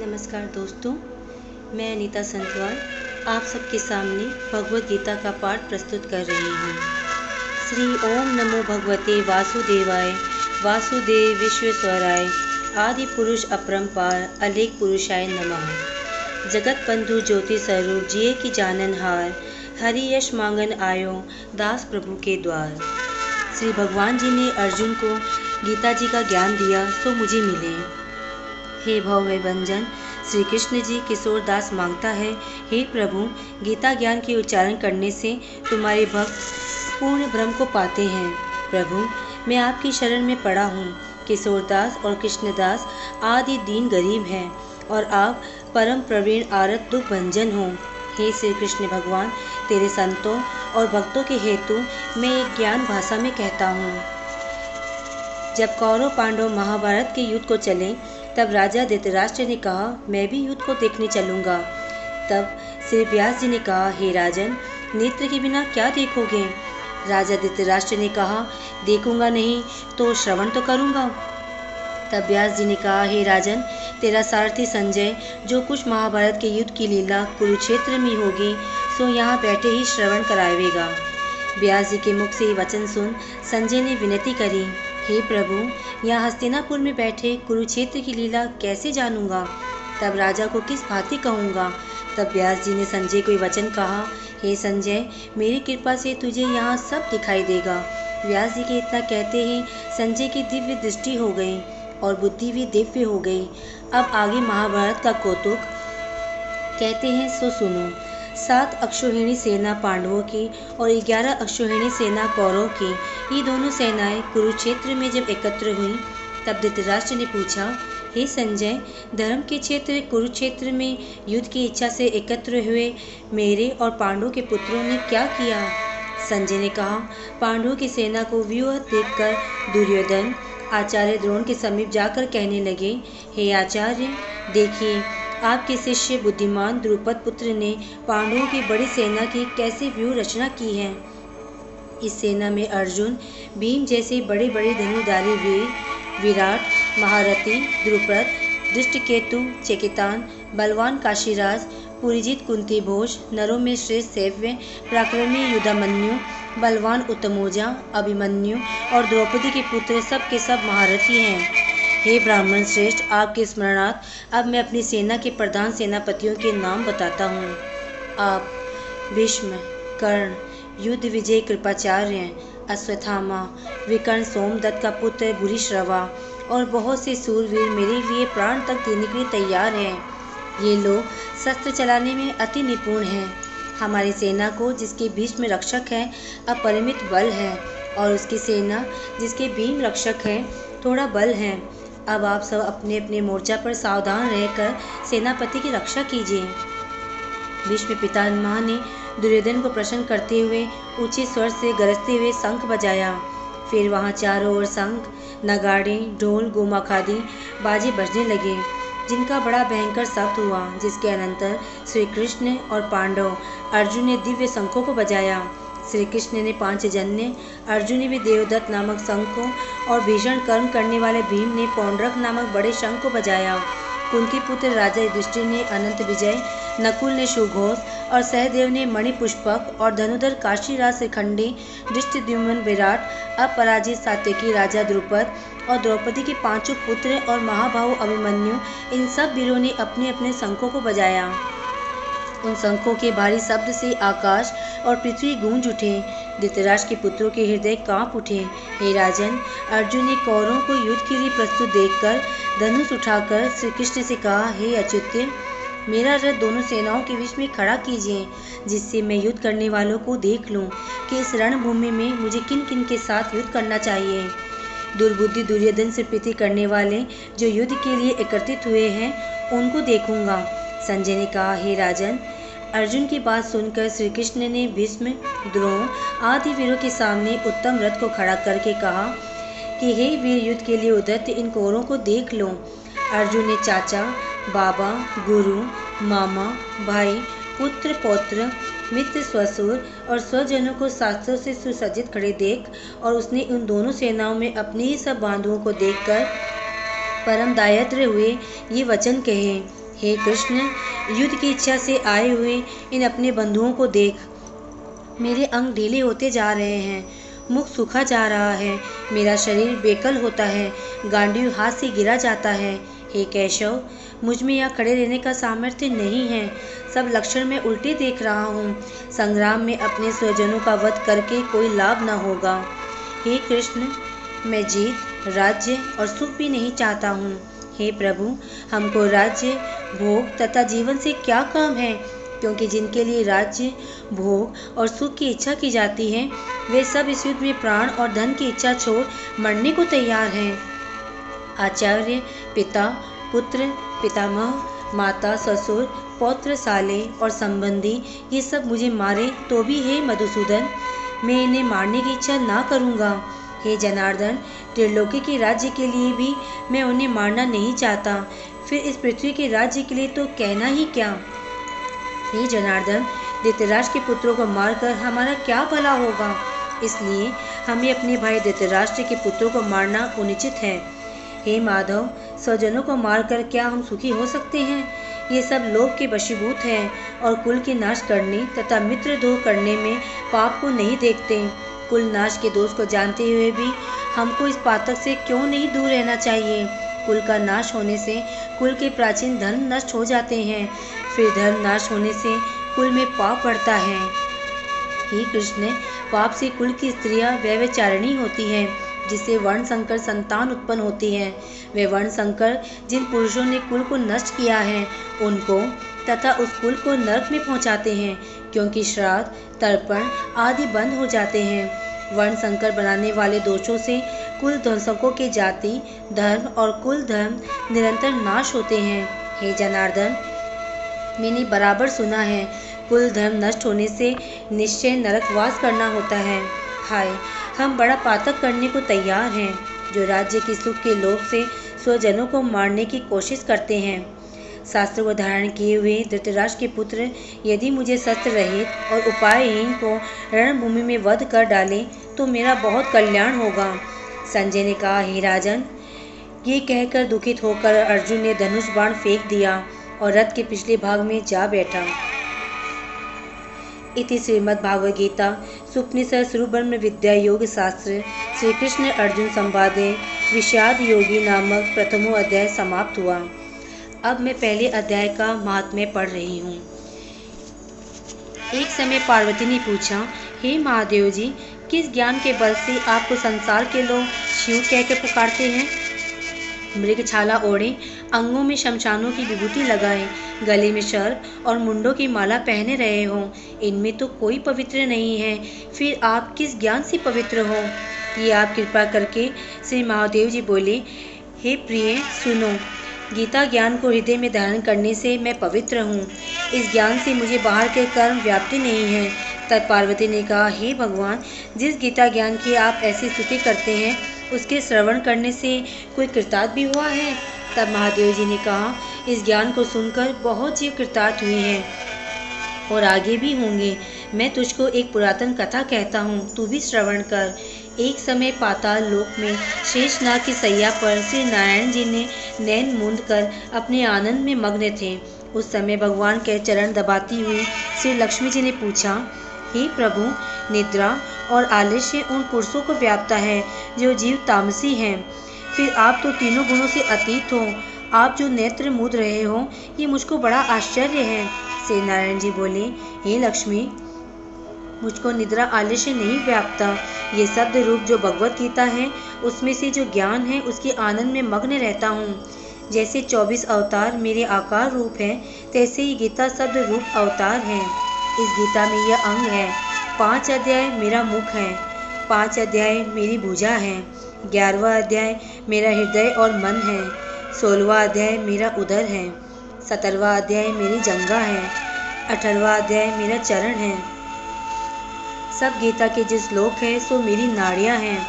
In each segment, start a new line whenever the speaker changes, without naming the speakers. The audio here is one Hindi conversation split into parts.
नमस्कार दोस्तों, मैं अनीता संतवाल आप सबके सामने भगवत गीता का पाठ प्रस्तुत कर रही हूँ। श्री ओम नमो भगवते वासुदेवाय, वासुदेव विश्वेश्वराय, आदि पुरुष अपरंपार, अलेख पुरुषाय नमः। जगत बंधु ज्योति स्वरूप जिये की जानन हार, हरि यश मांगन आयो, दास प्रभु के द्वार। श्री भगवान जी ने अर्जुन को गीता जी का ज्ञान दिया सो मुझे मिले। हे भव्य भंजन श्री कृष्ण जी, किशोर दास माँगता है, हे प्रभु, गीता ज्ञान के उच्चारण करने से तुम्हारे भक्त पूर्ण भ्रम को पाते हैं। प्रभु, मैं आपकी शरण में पड़ा हूँ। किशोरदास और कृष्णदास आदि दीन गरीब हैं और आप परम प्रवीण आरत दुख भंजन हो। हे श्री कृष्ण भगवान, तेरे संतों और भक्तों के हेतु मैं एक ज्ञान भाषा में कहता हूँ। जब कौरव पांडव महाभारत के युद्ध को चले तब राजा धृतराष्ट्र ने कहा, मैं भी युद्ध को देखने चलूँगा। तब श्री व्यास जी ने कहा, हे राजन, नेत्र के बिना क्या देखोगे? राजा धृतराष्ट्र ने कहा, देखूँगा नहीं तो श्रवण तो करूँगा। तब व्यास जी ने कहा, हे राजन, तेरा सारथी संजय, जो कुछ महाभारत के युद्ध की लीला कुरुक्षेत्र में होगी, सो यहाँ बैठे ही श्रवण कराएगा। व्यास जी के मुख से वचन सुन संजय ने विनती करी। हे प्रभु, यहाँ हस्तिनापुर में बैठे कुरुक्षेत्र की लीला कैसे जानूँगा? तब राजा को किस भांति कहूँगा? तब व्यास जी ने संजय को वचन कहा, हे संजय, मेरी कृपा से तुझे यहाँ सब दिखाई देगा। व्यास जी के इतना कहते ही संजय की दिव्य दृष्टि हो गई और बुद्धि भी दिव्य हो गई। अब आगे महाभारत का कौतुक। कहते हैं, सो सुनो सात अक्षोहिणी सेना पांडवों की और ग्यारह अक्षोहिणी सेना कौरव की, ये दोनों सेनाएँ कुरुक्षेत्र में जब एकत्र हुई, तब धृतराष्ट्र ने पूछा, हे संजय, धर्म के क्षेत्र, कुरुक्षेत्र में युद्ध की इच्छा से एकत्र हुए मेरे और पांडवों के पुत्रों ने क्या किया? संजय ने कहा, पांडवों की सेना को व्यूह देखकर दुर्योधन आचार्य द्रोण के समीप जाकर कहने लगे, हे आचार्य, देखिए आपके शिष्य बुद्धिमान द्रुपद पुत्र ने पांडवों की बड़ी सेना की कैसे व्यूह रचना की है? इस सेना में अर्जुन, भीम जैसे बड़े बड़े धनुधारी वीर, विराट, महारथी, द्रुपद, दृष्टकेतु, चेकितान, बलवान काशीराज, पुरीजीत कुंती भोज, नरों में श्रेष्ठ सेव्य, पराक्रमी युद्धामन्यु बलवान उत्तमोजा, अभिमन्यु और द्रौपदी के पुत्र सब के सब महारथी हैं। हे ब्राह्मण श्रेष्ठ, आपके स्मरणार्थ अब मैं अपनी सेना के प्रधान सेनापतियों के नाम बताता हूँ। आप भीष्म, कर्ण, युद्ध विजय कृपाचार्य, अश्वत्थामा, विकर्ण सोमदत्त का पुत्र भूरिश्रवा और बहुत से सूरवीर मेरे लिए प्राण तक देने के लिए तैयार हैं। ये लोग शस्त्र चलाने में अति निपुण हैं। हमारी सेना को जिसके बीच में रक्षक हैं, अपरिमित बल है और उसकी सेना जिसके भीम रक्षक हैं, थोड़ा बल है। अब आप सब अपने अपने मोर्चा पर सावधान रहकर सेनापति की रक्षा कीजिए। भीष्म पितामह ने दुर्योधन को प्रसन्न करते हुए ऊँचे स्वर से गरजते हुए शंख बजाया। फिर वहाँ चारों ओर शंख, नगाड़े, ढोल, गोमाखादी, बाजे बजने लगे, जिनका बड़ा भयंकर शब्द हुआ, जिसके अनंतर श्री कृष्ण और पांडव अर्जुन ने दिव्य शंखों को बजाया। श्री कृष्ण ने पाँच जन्य, अर्जुन भी देवदत्त नामक शंख को और भीषण कर्म करने वाले भीम ने पौंड्रक नामक बड़े शंख को बजाया। कुंती पुत्र राजा युधिष्ठिर ने अनंत विजय, नकुल ने सुघोष और सहदेव ने मणिपुष्पक और धनुधर काशीराज श्रीखंडी दृष्टिद्युमन विराट, अपराजित सात्यकी राजा द्रुपद और द्रौपदी के पाँचों पुत्र और महाभाव अभिमन्यु, इन सब वीरों ने अपने अपने शंखों को बजाया। उन शंखों के भारी शब्द से आकाश और पृथ्वी गूंज उठे। धृतराष्ट्र के पुत्रों के हृदय काँप उठे। हे राजन, अर्जुन ने कौरों को युद्ध के लिए प्रस्तुत देखकर धनुष उठाकर श्री कृष्ण से कहा, हे अच्युत्य मेरा रथ दोनों सेनाओं के बीच में खड़ा कीजिए, जिससे मैं युद्ध करने वालों को देख लूँ कि इस रणभूमि में मुझे किन किन के साथ युद्ध करना चाहिए। दुर्बुद्धि दुर्योधन से प्रीति करने वाले जो युद्ध के लिए एकत्रित हुए हैं, उनको देखूँगा। संजय ने कहा, हे राजन। अर्जुन की बात सुनकर श्री कृष्ण ने भीष्म द्रोण आदि वीरों के सामने उत्तम रथ को खड़ा करके कहा कि, हे वीर युद्ध के लिए उदत्त इन कौरों को देख लो। अर्जुन ने चाचा, बाबा, गुरु, मामा, भाई, पुत्र, पौत्र, मित्र, ससुर और स्वजनों को शास्त्रों से सुसज्जित खड़े देख और उसने उन दोनों सेनाओं में अपने ही सब बांधुओं को देखकर परम दायत्र हुए, ये वचन कहे। हे कृष्ण, युद्ध की इच्छा से आए हुए इन अपने बंधुओं को देख मेरे अंग ढीले होते जा रहे हैं, मुख सूखा जा रहा है, मेरा शरीर बेकल होता है गांडी हाथ से गिरा जाता है। हे केशव, मुझमें यहाँ खड़े रहने का सामर्थ्य नहीं है, सब लक्षण में उल्टे देख रहा हूँ, संग्राम में अपने स्वजनों का वध करके कोई लाभ न होगा। हे कृष्ण, मैं जीत, राज्य और सुख भी नहीं चाहता हूँ। हे प्रभु, हमको राज्य भोग तथा जीवन से क्या काम है? क्योंकि जिनके लिए राज्य, भोग और सुख की इच्छा की जाती है, वे सब इस युद्ध में प्राण और धन की इच्छा छोड़ मरने को तैयार हैं। आचार्य, पिता, पुत्र, पितामह, माता, ससुर पौत्र साले और संबंधी, ये सब मुझे मारे तो भी हे मधुसूदन, मैं इन्हें मारने की इच्छा ना करूँगा। हे जनार्दन त्रिलोकी के राज्य के लिए भी मैं उन्हें मारना नहीं चाहता। फिर इस पृथ्वी के राज्य के लिए तो कहना ही क्या? हे जनार्दन धृतराष्ट्र के पुत्रों को मारकर हमारा क्या भला होगा? इसलिए हमें अपने भाई धृतराष्ट्र के पुत्रों को मारना उचित है। हे माधव, स्वजनों को मारकर क्या हम सुखी हो सकते हैं? ये सब लोभ के वशीभूत हैं और कुल के नाश करने तथा मित्र द्रोह करने में पाप को नहीं देखते। कुल नाश के दोष को जानते हुए भी हमको इस पातक से क्यों नहीं दूर रहना चाहिए? कुल का नाश होने से कुल के प्राचीन धर्म नष्ट हो जाते हैं। फिर धर्म नाश होने से कुल में पाप बढ़ता है। हे कृष्ण, पाप से कुल की स्त्रियाँ व्यवचारिणी होती हैं, जिससे वर्ण संकर संतान उत्पन्न होती है। वे वर्ण संकर जिन पुरुषों ने कुल को नष्ट किया है, उनको तथा उस कुल को नरक में पहुंचाते हैं, क्योंकि श्राद्ध, तर्पण आदि बंद हो जाते हैं। वर्ण संकर बनाने वाले दोषों से कुल ध्वंसकों के जाति, धर्म और कुल धर्म निरंतर नाश होते हैं। हे जनार्दन, मैंने बराबर सुना है। कुल धर्म नष्ट होने से निश्चय नरकवास करना होता है। हाय, हम बड़ा पातक करने को तैयार हैं, जो राज्य के सुख के लोभ से स्वजनों को मारने की कोशिश करते हैं। शास्त्र को धारण किए हुए धृतराष्ट्र के पुत्र, यदि मुझे शस्त्र रहित और उपायहीन को रणभूमि में वध कर डाले तो मेरा बहुत कल्याण होगा। संजय ने कहा, हे राजन, ये कहकर दुखित होकर अर्जुन ने धनुष बाण फेंक दिया और रथ के पिछले भाग में जा बैठा। इति श्रीमद्भागवगीता सुपनिषद ब्रह्म विद्या योग शास्त्र श्री कृष्ण अर्जुन संवादे, विषाद योगी नामक प्रथमो अध्याय समाप्त हुआ। अब मैं पहले अध्याय का महात्म्य पढ़ रही हूँ। एक समय पार्वती ने पूछा, हे महादेव जी, किस ज्ञान के बल से आपको संसार के लोग शिव कह के पुकारते हैं? मृग छाला ओढ़े, अंगों में शमशानों की विभूति लगाए, गले में सर्प और मुंडों की माला पहने रहे हों। इनमें तो कोई पवित्र नहीं है। फिर आप किस ज्ञान से पवित्र हो? ये आप कृपा करके श्री महादेव जी बोले, हे प्रिय, सुनो। गीता ज्ञान को हृदय में धारण करने से मैं पवित्र हूँ। इस ज्ञान से मुझे बाहर के कर्म व्याप्ति नहीं है। तब पार्वती ने कहा, हे भगवान, जिस गीता ज्ञान की आप ऐसी स्तुति करते हैं, उसके श्रवण करने से कोई कृतार्थ भी हुआ है? तब महादेव जी ने कहा, इस ज्ञान को सुनकर बहुत जीव कृतार्थ हुए हैं और आगे भी होंगे। मैं तुझको एक पुरातन कथा कहता हूँ, तू भी श्रवण कर। एक समय पाताल लोक में शेषनाग की सैया पर श्री नारायण जी ने नैन मूंद कर अपने आनंद में मग्न थे। उस समय भगवान के चरण दबाती हुई श्री लक्ष्मी जी ने पूछा, हे प्रभु, निद्रा और आलस्य उन पुरुषों को व्याप्ता है जो जीव तामसी हैं? फिर आप तो तीनों गुणों से अतीत हो। आप जो नेत्र मुद रहे हो, ये मुझको बड़ा आश्चर्य है। श्री नारायण जी बोले, हे लक्ष्मी मुझको निद्रा आलस्य नहीं व्याप्ता। ये शब्द रूप जो भगवत गीता है, उसमें से जो ज्ञान है, उसके आनंद में मग्न रहता हूँ। जैसे चौबीस अवतार मेरे आकार रूप है, तैसे ही गीता शब्द रूप अवतार है। इस गीता में यह अंग है। पाँच अध्याय मेरा मुख है। पाँच अध्याय मेरी भुजा है। ग्यारहवा अध्याय मेरा हृदय और मन है। सोलवा अध्याय मेरा उदर है। सत्रहवा अध्याय मेरी जंगा है। अठारहवा अध्याय मेरा चरण है। सब गीता के जिस श्लोक हैं, सो मेरी नाड़ियाँ हैं।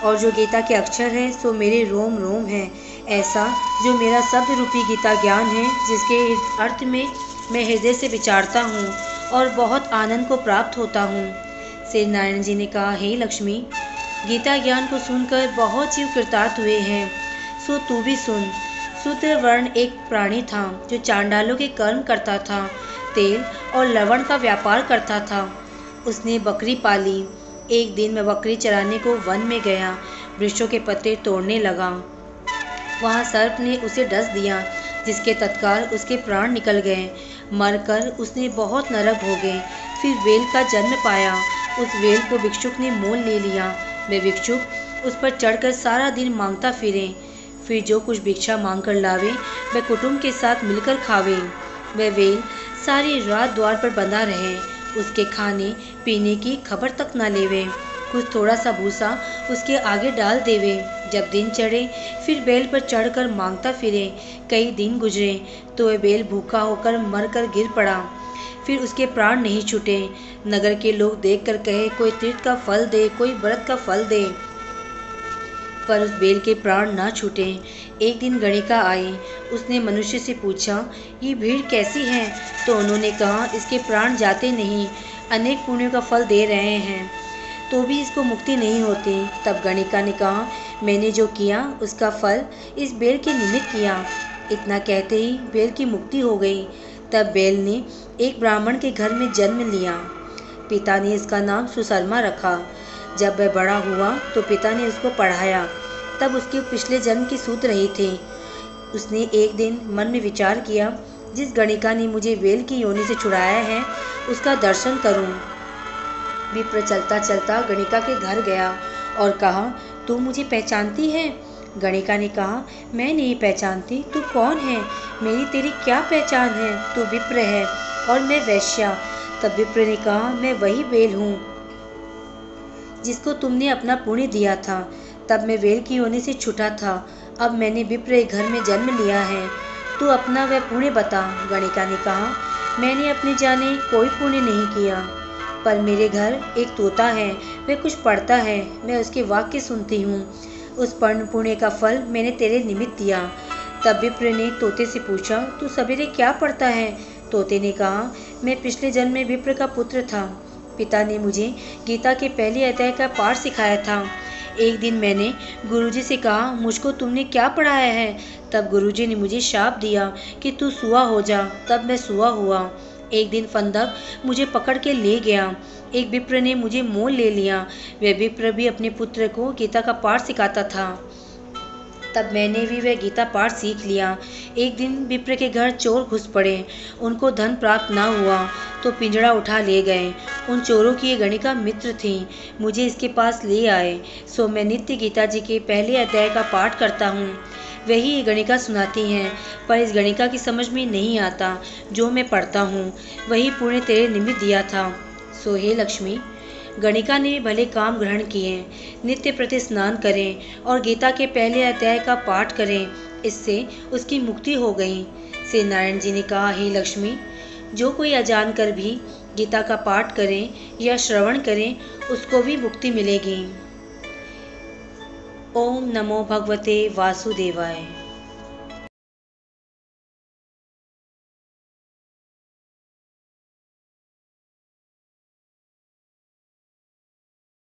और जो गीता के अक्षर हैं, सो मेरे रोम रोम हैं। ऐसा जो मेरा शब्द रूपी गीता ज्ञान है, जिसके अर्थ में मैं हृदय से विचारता हूँ और बहुत आनंद को प्राप्त होता हूँ। श्री नारायण जी ने कहा, हे लक्ष्मी, गीता ज्ञान को सुनकर बहुत जीव कृतार्थ हुए हैं। सो तू भी सुन। सूत्र वर्ण एक प्राणी था, जो चांडालों के कर्म करता था, तेल और लवण का व्यापार करता था। उसने बकरी पाली। एक दिन मैं बकरी चराने को वन में गया। वृक्षों के पत्ते तोड़ने लगा। वहाँ सर्प ने उसे डस दिया, जिसके तत्काल उसके प्राण निकल गए। मरकर उसने बहुत नरक भोगे। फिर वेल का जन्म पाया। उस वेल को भिक्षुक ने मोल ले लिया। वे भिक्षुक उस पर चढ़कर सारा दिन माँगता फिरे। फिर जो कुछ भिक्षा मांग कर लावे वह कुटुंब के साथ मिलकर खावे। वह वेल सारी रात द्वार पर बंधा रहे। उसके खाने, पीने की खबर तक न लेवे। कुछ थोड़ा सा भूसा उसके आगे डाल देवे। जब दिन चढ़े, फिर बैल पर चढ़कर माँगता फिरे। कई दिन गुजरे तो वह बेल भूखा होकर मर कर गिर पड़ा। फिर उसके प्राण नहीं छूटे। नगर के लोग देख कर कहे, कोई तीर्थ का फल दे, कोई व्रत का फल दे। पर उस बेल के प्राण ना छूटे। एक दिन गणिका आई। उसने मनुष्य से पूछा, ये भीड़ कैसी है? तो उन्होंने कहा, इसके प्राण जाते नहीं। अनेक पुण्यों का फल दे रहे हैं। तो भी इसको मुक्ति नहीं होती। तब गणिका ने कहा, मैंने जो किया, उसका फल इस बेल के निमित्त किया। इतना कहते ही बेल की मुक्ति हो गई। तब बेल ने एक ब्राह्मण के घर में जन्म लिया। पिता ने इसका नाम सुशर्मा रखा। जब वह बड़ा हुआ तो पिता ने उसको पढ़ाया। तब उसके पिछले जन्म की सूत रही थी। उसने एक दिन मन में विचार किया, जिस गणिका ने मुझे वेल की योनि से छुड़ाया है, उसका दर्शन करूँ। विप्र चलता चलता गणिका के घर गया और कहा, तू मुझे पहचानती है? गणिका ने कहा, मैं नहीं पहचानती। तू कौन है? मेरी तेरी क्या पहचान है? तू विप्र है और मैं वैश्या। तब विप्र ने कहा, मैं वही बेल हूँ। जिसको तुमने अपना पुण्य दिया था। तब मैं वेल की योनि से छुटा था। अब मैंने विप्र घर में जन्म लिया है। तू अपना वह पुण्य बता, गणिका ने कहा। मैंने अपने जाने कोई पुण्य नहीं किया। पर मेरे घर एक तोता है। वह कुछ पढ़ता है। मैं उसके वाक्य सुनती हूँ। उस पर्ण पुण्य का फल मैंने तेरे निमित्त दिया। तब विप्र ने तोते से पूछा, तू सवेरे क्या पढ़ता है? तोते ने कहा, मैं पिछले जन्म में विप्र का पुत्र था। पिता ने मुझे गीता के पहले अध्याय का पाठ सिखाया था। एक दिन मैंने गुरुजी से कहा, मुझको तुमने क्या पढ़ाया है? तब गुरुजी ने मुझे शाप दिया कि तू सुआ हो जा। तब मैं सुआ हुआ। एक दिन फंदक मुझे पकड़ के ले गया। एक विप्र ने मुझे मोल ले लिया। वह विप्र भी अपने पुत्र को गीता का पाठ सिखाता था। तब मैंने भी वह गीता पाठ सीख लिया। एक दिन विप्र के घर चोर घुस पड़े। उनको धन प्राप्त ना हुआ। तो पिंजड़ा उठा ले गए। उन चोरों की ये गणिका मित्र थी। मुझे इसके पास ले आए। सो मैं नित्य गीता जी के पहले अध्याय का पाठ करता हूँ। वही ये गणिका सुनाती हैं, पर इस गणिका की समझ में नहीं आता जो मैं पढ़ता हूँ। वही पुण्य तेरे निमित्त दिया था। सो हे लक्ष्मी, गणिका ने भले काम ग्रहण किए, नित्य प्रति स्नान करें और गीता के पहले अध्याय का पाठ करें, इससे उसकी मुक्ति हो गई। से नारायण जी ने कहा, हे लक्ष्मी जो कोई अजान कर भी गीता का पाठ करें या श्रवण करें, उसको भी मुक्ति मिलेगी। ओम नमो भगवते वासुदेवाय।